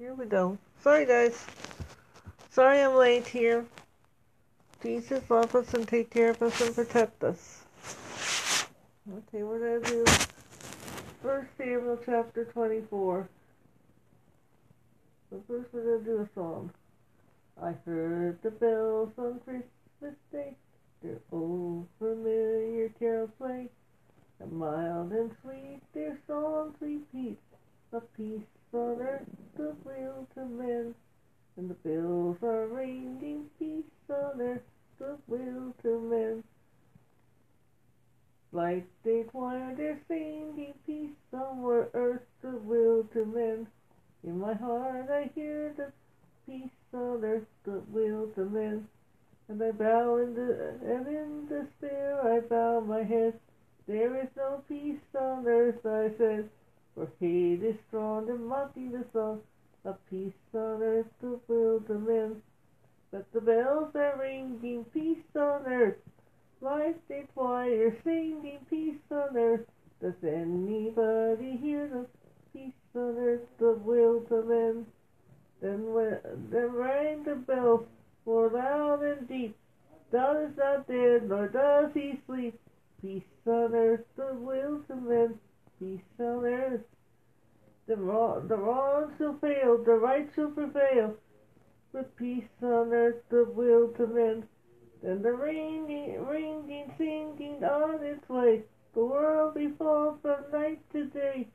Here we go. Sorry, guys. Sorry I'm late here. Jesus love us and take care of us and protect us. Okay, we're going to do First Samuel chapter 24. So first we're going to do a song. I heard the bells on Christmas Day, their old familiar carols play, and mild and sweet their songs repeat, of peace on earth, goodwill to men, and the bells are ringing, peace on earth, will to men. Like they choir, they're singing peace on earth, the will to men. In my heart I hear the peace on earth, goodwill to men. And I bow in the, and in despair I bow my head. There is no peace on earth, I said, for hate is strong and mocking the song of peace on earth, goodwill to men. But the bells are ringing, peace on earth. Like the choir singing, peace on earth. Does anybody hear the peace on earth, goodwill to men? Then, when, then rang the bells more loud and deep. God is not dead, nor does he sleep. Peace on earth, goodwill to men. Peace on earth. The, wrong, the wrongs shall fail, the right shall prevail. With peace on earth, goodwill to men. Then the ringing, ringing, singing on its way. The world be full from night to day.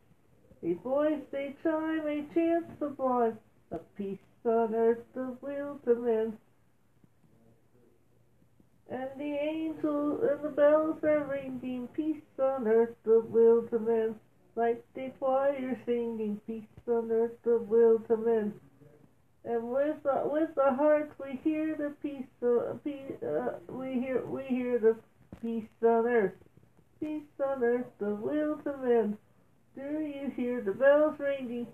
A voice they chime, a chant sublime. A peace on earth, goodwill to men. And the angels and the bells are ringing, peace on earth, goodwill to men. Like the choir singing, peace on earth, goodwill to men. And with the, with the hearts we hear the peace, uh, peace uh, we hear we hear the peace on earth, peace on earth, goodwill to men. Do you hear the bells ringing,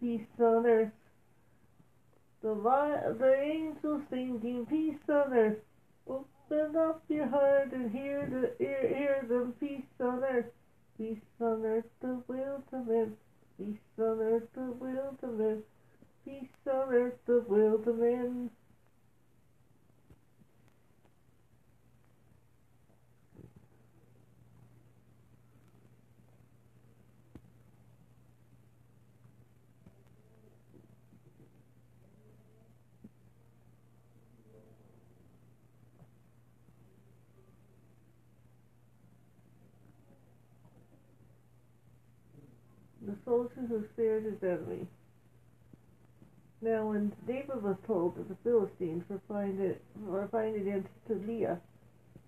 peace on earth? The the angels singing, peace on earth. Open up your heart and hear the hear, hear them, peace on earth, peace on earth, goodwill to men, peace on earth, goodwill to men. Peace on earth, goodwill to men. The soldier who spared his enemy. Now, when David was told that the Philistines were finding, were finding into Keilah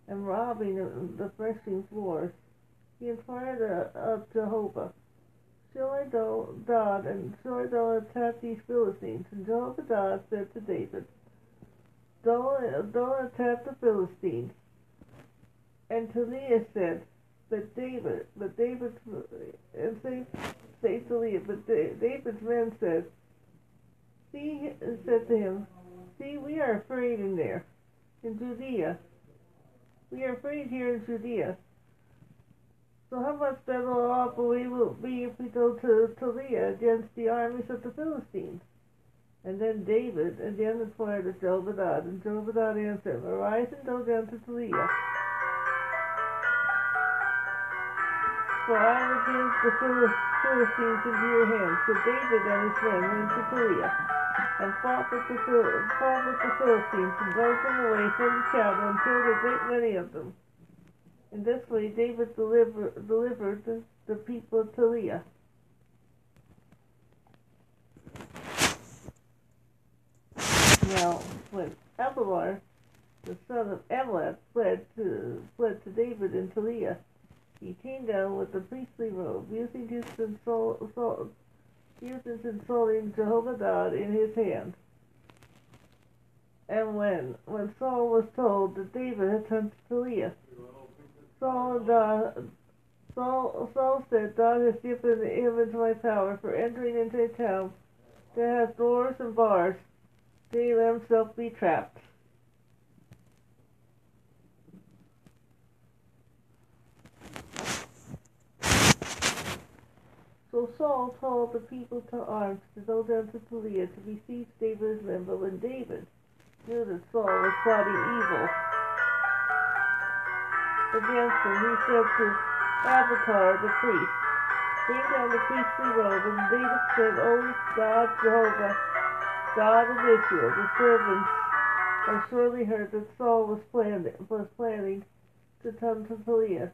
and robbing the threshing floors, he inquired of Jehovah, Shall I go, God, and shall I go attack these Philistines? And Jehovah God said to David, Don't, attack the Philistines. And to said, But David, but David, and say to Keilah, but David's men said, See, said to him, See, we are afraid in there, in Judea. We are afraid here in Judea. So how much better off we will be if we go to, Keilah against the armies of the Philistines? And then David again inquired of Jobadad, and Jobadad answered, Arise and go down to Keilah. For I will give the Philistines into your hands. So David and his men went to Keilah and fought with the, fought with the Philistines and drove them away from the cattle and killed a great many of them. In this way, David deliver, delivered the, the people of Keilah. Now, when Abiathar, the son of Amalek, fled to fled to David in to Keilah, he came down with the priestly robe, using his insult, uses insulting Jehovah God in his hand. And when when Saul was told that David had turned to Keilah, Saul, Saul, Saul said, God has given him into my power for entering into a town that has doors and bars. They themselves be trapped. So Saul called the people to arms to go down to Keilah to besiege David's. But when David knew that Saul was plotting evil against him, he said to Abiathar the priest, Bring down the priestly robe. And David said, O God, Jehovah, God of Israel, the servants have surely heard that Saul was, planned, was planning to come to Keilah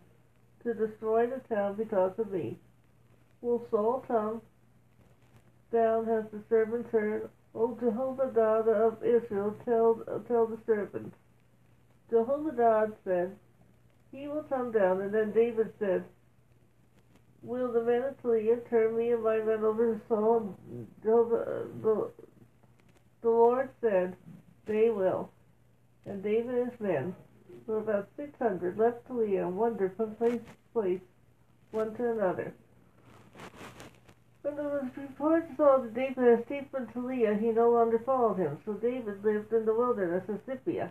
to destroy the town because of me. Will Saul come down Has the servants heard? O Jehovah God of Israel, tell, tell the servants. Jehovah God said, He will come down. And then David said, Will the men of Keilah turn me and my men over to Saul? Jehovah, the, the Lord said, They will. And David and his men, were about six hundred, left Keilah and wandered from place to place, one to another. When there was reports Saul that David escaped from Keilah, he no longer followed him. So David lived in the wilderness of Ziphiah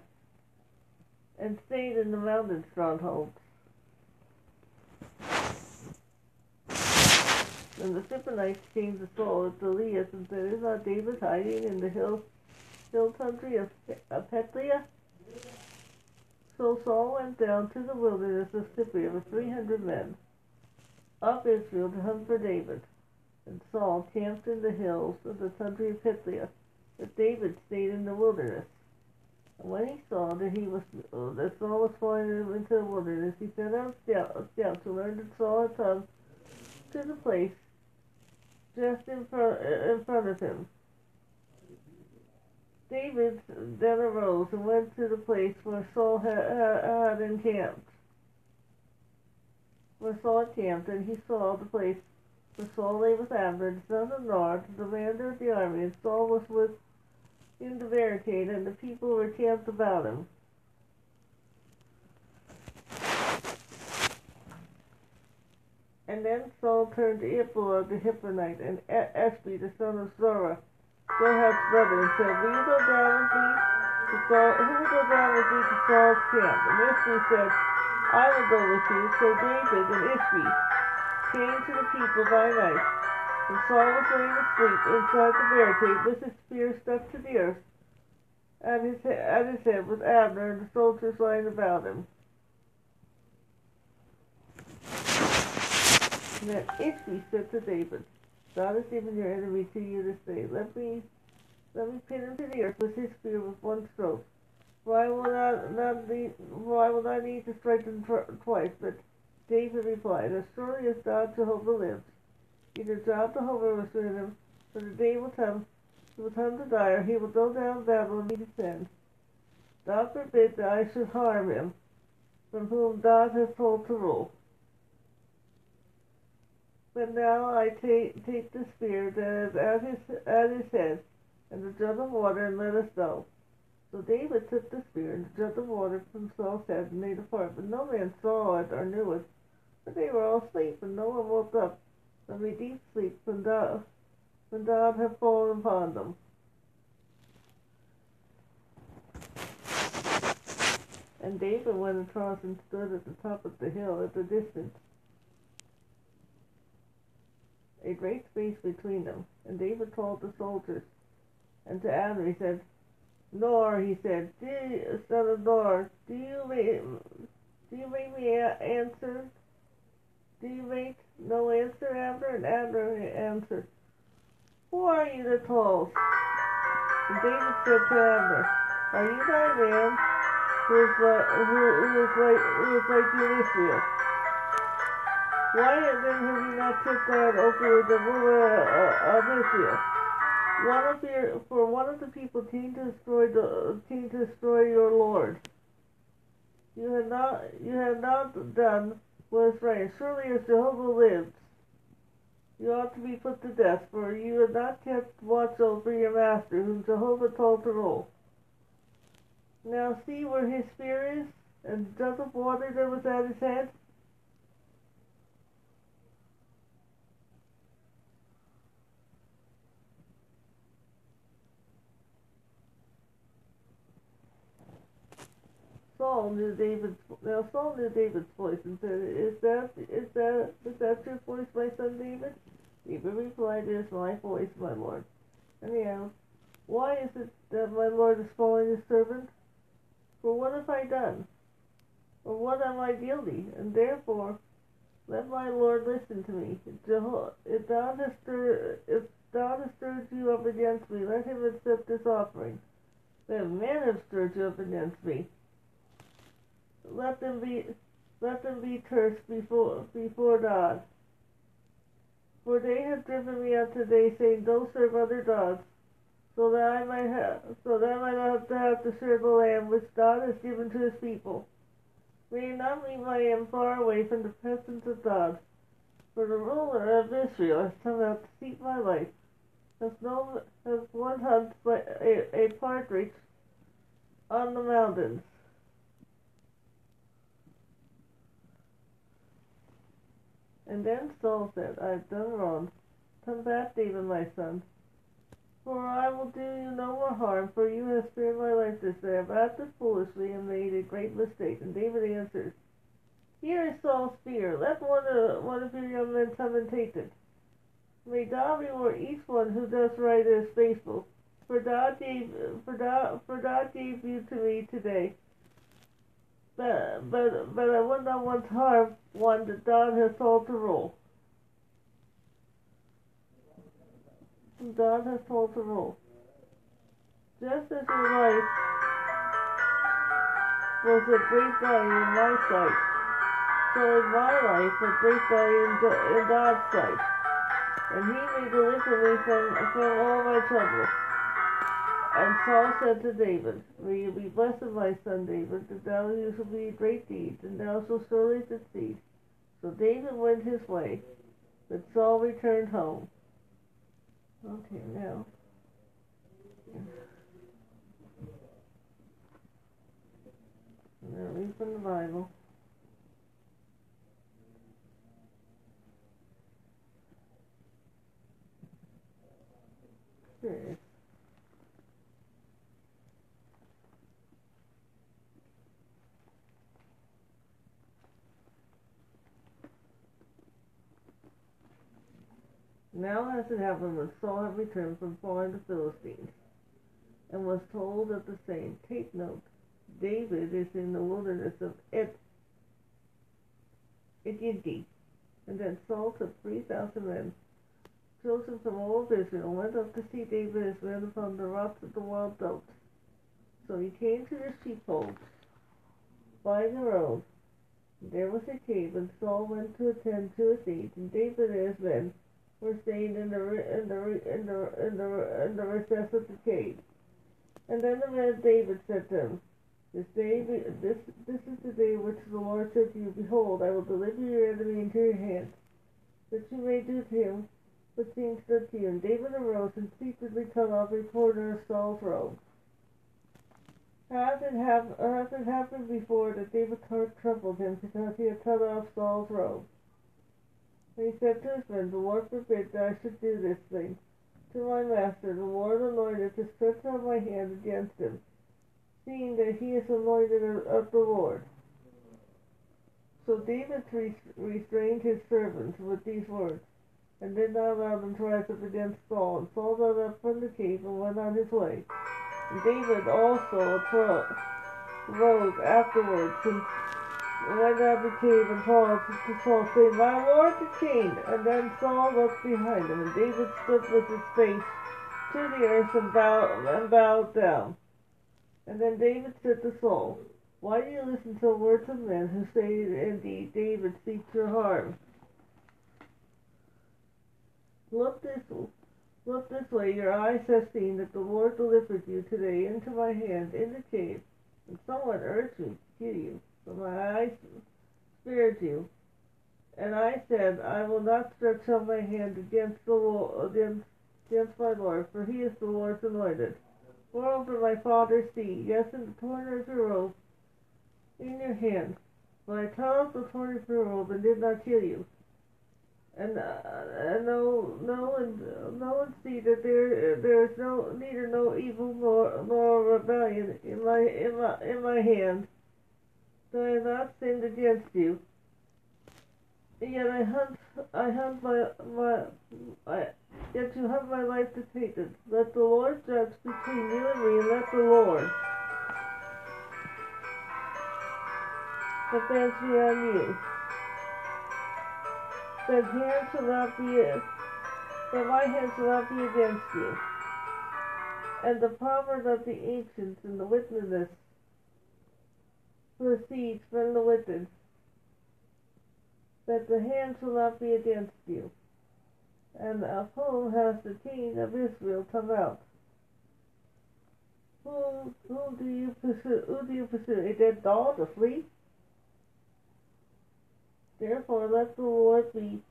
and stayed in the mountain strongholds. And the Ziphonites came to Saul at Keilah and said, Is not David hiding in the hill, hill country of, of Petliah? So Saul went down to the wilderness of Ziphiah with three hundred men of Israel to hunt for David. And Saul camped in the hills of the country of Petliah, but David stayed in the wilderness. And when he saw that he was uh, that Saul was following into the wilderness, he sent out scouts to learn that Saul had come to the place just in front, in front of him. David then arose and went to the place where Saul had, had encamped. Saul encamped, and he saw the place where Saul lay with Abner, son of Ner, the commander of the army, and Saul was with in the barricade, and the people were camped about him. And then Saul turned to Ippolah the Hipponite and Ishbi the son of Zorah, Joab's brother, and said, Will you go down with me to Saul? Who will go down with me to Saul's camp? And Ishbi said, I will go with you. So David and Ishbi came to the people by night. And Saul was laying asleep inside the barricade with his spear stuck to the earth at his, at his head with Abner and the soldiers lying about him. And then Ishbi said to David, God has given your enemy to you this day. Let me let me pin him to the earth with his spear with one stroke. I will not, not need, I will not need to strike him twice. But David replied, As surely as God Jehovah lives, either God Jehovah was with him, for the day will come, he will come to die, or he will go down battle and descend. God forbid that I should harm him, from whom God has told to rule. But now I take, take the spear that is at his, at his head, and the jug of water, and let us go. So David took the spear and the jug of water from Saul's head and made a fire, but no man saw it or knew it. For they were all asleep, and no one woke up from a deep sleep when God, when God had fallen upon them. And David went across and stood at the top of the hill at a distance a great space between them. And David called the soldiers. And to Abner he said, Nor, he said, son of Nor, do you make, do you make me answer? Do you make no answer, Abner? And Abner answered, Who are you that calls? And David said to Abner, Are you thy man who is, uh, who, who is like, who is like Israel? Why then have you not kept guard over the ruler of Israel? One of your, for one of the people came to destroy the came to destroy your Lord. You have not you have not done what is right. Surely as Jehovah lives, you ought to be put to death, for you have not kept watch over your master, whom Jehovah told to rule. Now see where his spear is, and the jug of water that was at his head. Saul knew David's now Saul knew David's voice and said, Is that is that is that your voice, my son David? David replied, It is my voice, my Lord. And he asked, Why is it that my Lord is calling his servant? For what have I done? Or what am I guilty? And therefore, let my Lord listen to me. If thou hast stirred, if thou hast stirred you up against me, let him accept this offering. If men have stirred you up against me, let them be let them be cursed before before God. For they have driven me out today, saying, Don't serve other gods, so that I might have so that I might not have to have to serve the land which God has given to his people. May not leave my am far away from the presence of God. For the ruler of Israel has come out to seek my life, as no as one hunts a, a partridge on the mountains. And then Saul said, I have done wrong. Come back, David, my son. For I will do you no more harm, for you have spared my life this day. I've acted foolishly and made a great mistake. And David answered, Here is Saul's spear. Let one of, one of your young men come and take it. May God reward each one who does right and is faithful. For God gave, for God, for God gave you to me today. But, but, but I would not want to harm God has told to rule. God has told to rule. Just as your life was a great value in my sight, so is my life a great value in, in God's sight. And he may deliver me from, from all my trouble. And Saul said to David, May you be blessed, my son David, that thou shalt be great deeds, and thou shalt surely succeed. So David went his way, but Saul returned home. Okay, now. Now read from the Bible. As it happened when Saul had returned from following the Philistines, and was told of the same, take note, David is in the wilderness of Et, Engedi. And then Saul took three thousand men, chosen from all of Israel, went up to see David his men upon the rocks of the wild goats. So he came to the sheepfolds by the road. There was a cave, and Saul went to attend to his needs, and David and his men were staying in the in the in the in the in the recess of the cave. And then the man David said to him, This day this this is the day which the Lord said to you, Behold, I will deliver your enemy into your hand, that you may do to him what seems good to you. And David arose and secretly cut off a corner of Saul's robe. Has it, have, has it happened before that David's heart troubled him because he had cut off Saul's robe? He said to his men, The Lord forbid that I should do this thing to my master. The Lord anointed to stretch out my hand against him, seeing that he is anointed of the Lord. So David restrained his servants with these words, and did not allow them to rise up against Saul. And Saul got up from the cave and went on his way. And David also rose afterwards and went out the cave and called to Saul, saying, My the king. And then Saul looked behind him, and David stood with his face to the earth and bowed, and bowed down. And then David said to Saul, Why do you listen to the words of men who say, Indeed, David seeks your harm? Look this Look this way, your eyes have seen that the Lord delivered you today into my hand in the cave, and someone urged me to kill you. But my eyes spared you. And I said, I will not stretch out my hand against the Lord, against, against my Lord, for he is the Lord's anointed. Moreover, my father see, yes, in the corner of your robe, in your hand. But I cut off the corner of your robe and did not kill you. And, uh, and no, no, and no one see that there, there is no neither no evil nor nor rebellion in my in my in my hand. So I have not sinned against you Yet I hunt, I hunt my, my, I, yet you have my life dictated. Let the Lord judge between you and me, and let the Lord avenge me on you. That hand shall not be, that my hand shall not be against you. And the proverb of the ancients and the witness proceeds from the witness that the hand shall not be against you. And of whom has the king of Israel come out? Who, who do you pursue? Who do you pursue? A dead dog, a flea? Therefore, let the Lord be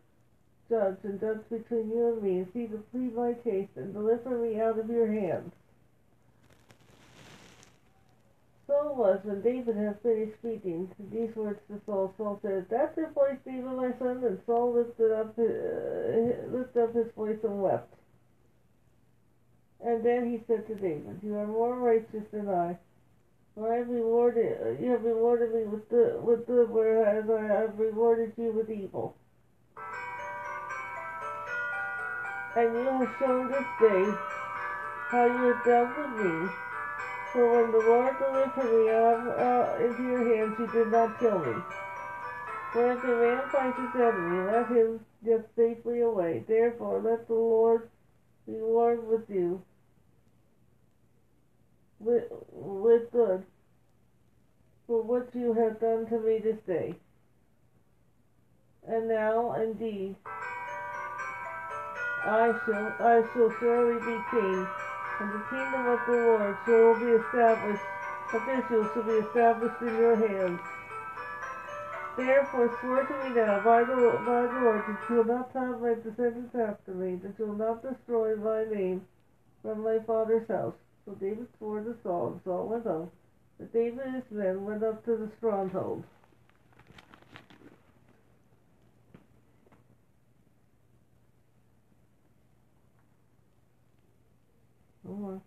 judge and judge between you and me, and see to plead my case, and deliver me out of your hands. So was when David had finished speaking these words to Saul. Saul said, "That's your voice, David, my son." And Saul lifted up his, uh, lifted up his voice and wept. And then he said to David, "You are more righteous than I, for I have rewarded you have rewarded me with the with good, whereas I have rewarded you with evil." And you have shown this day how you have dealt with me for when the Lord delivered me out uh, into your hands, you did not kill me. For if a man finds his enemy, let him get safely away. Therefore, let the Lord reward with you with, with good for what you have done to me this day. And now, indeed, I shall, I shall surely be king and the kingdom of the Lord shall be established, of Israel shall be established in your hands. Therefore swear to me now by the, by the Lord that you will not have my descendants after me, that you will not destroy my name from my father's house. So David swore to Saul, and Saul went out. But David and his men went up to the stronghold. Oh,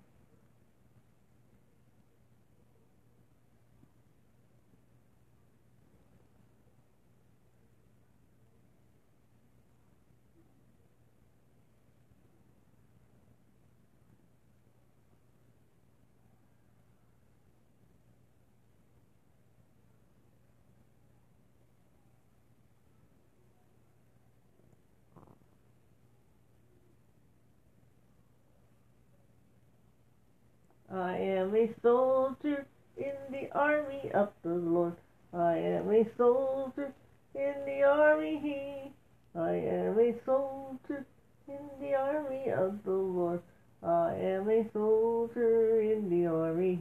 I am a soldier in the army of the Lord. I am a soldier in the army. He. I am a soldier in the army of the Lord. I am a soldier in the army.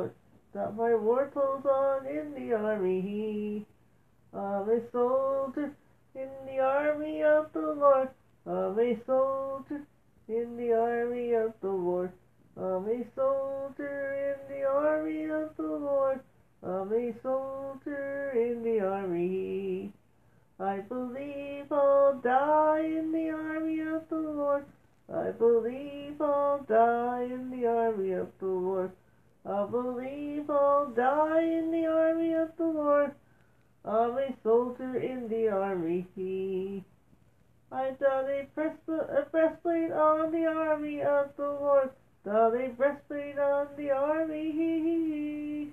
Lord. Doth my war clothes on in the army. I'm a soldier in the army of the Lord. I'm a soldier in the army of the Lord. I'm a soldier in the army of the Lord. I'm a soldier in the army. I believe I'll die in the army of the Lord. I believe I'll die in the army of the Lord. I believe I'll die in the army of the Lord. I'm a soldier in the army. I got a, a breastplate on the army of the Lord. Got a breastplate on the army.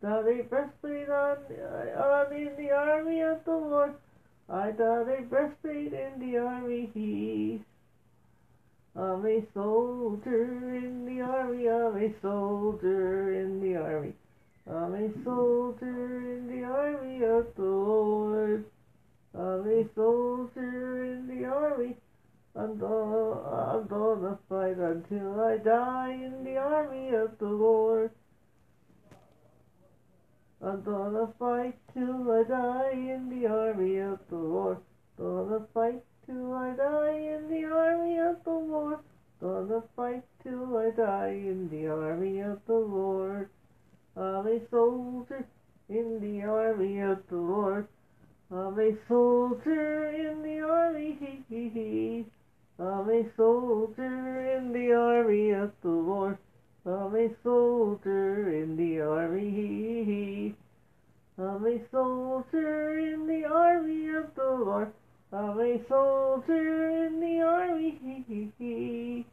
Got a breastplate on, on in the army of the Lord. I got a breastplate in the army. I'm a soldier in the army. I'm a soldier in the army. I'm a soldier in the army of the Lord. I'm a soldier in the army I'm gonna, I'm gonna fight until I die in the army of the Lord. I'm gonna fight till I die in the army of the Lord. Gonna fight till I die in the army of the Lord. Gonna fight till I die in the army of the Lord. I'm a soldier in the army of the Lord. I'm a soldier in the army. I'm a soldier in the army of the Lord. I'm a soldier in the army. I'm a soldier in the army of the Lord. I'm a soldier in the army.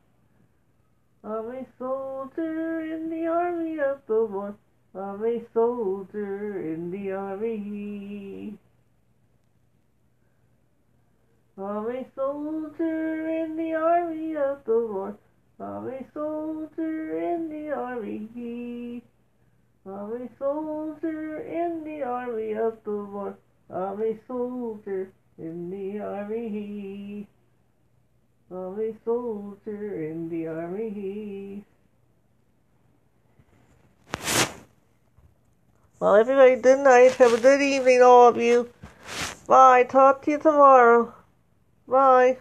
I'm a soldier in the army of the Lord. I'm a soldier in the army. I'm a soldier in the army of the Lord. I'm a soldier in the army. I'm a soldier in the army of the Lord. I'm a soldier in the army. I'm a soldier in the army. Well, everybody, good night. Have a good evening, all of you. Bye. Talk to you tomorrow. Bye.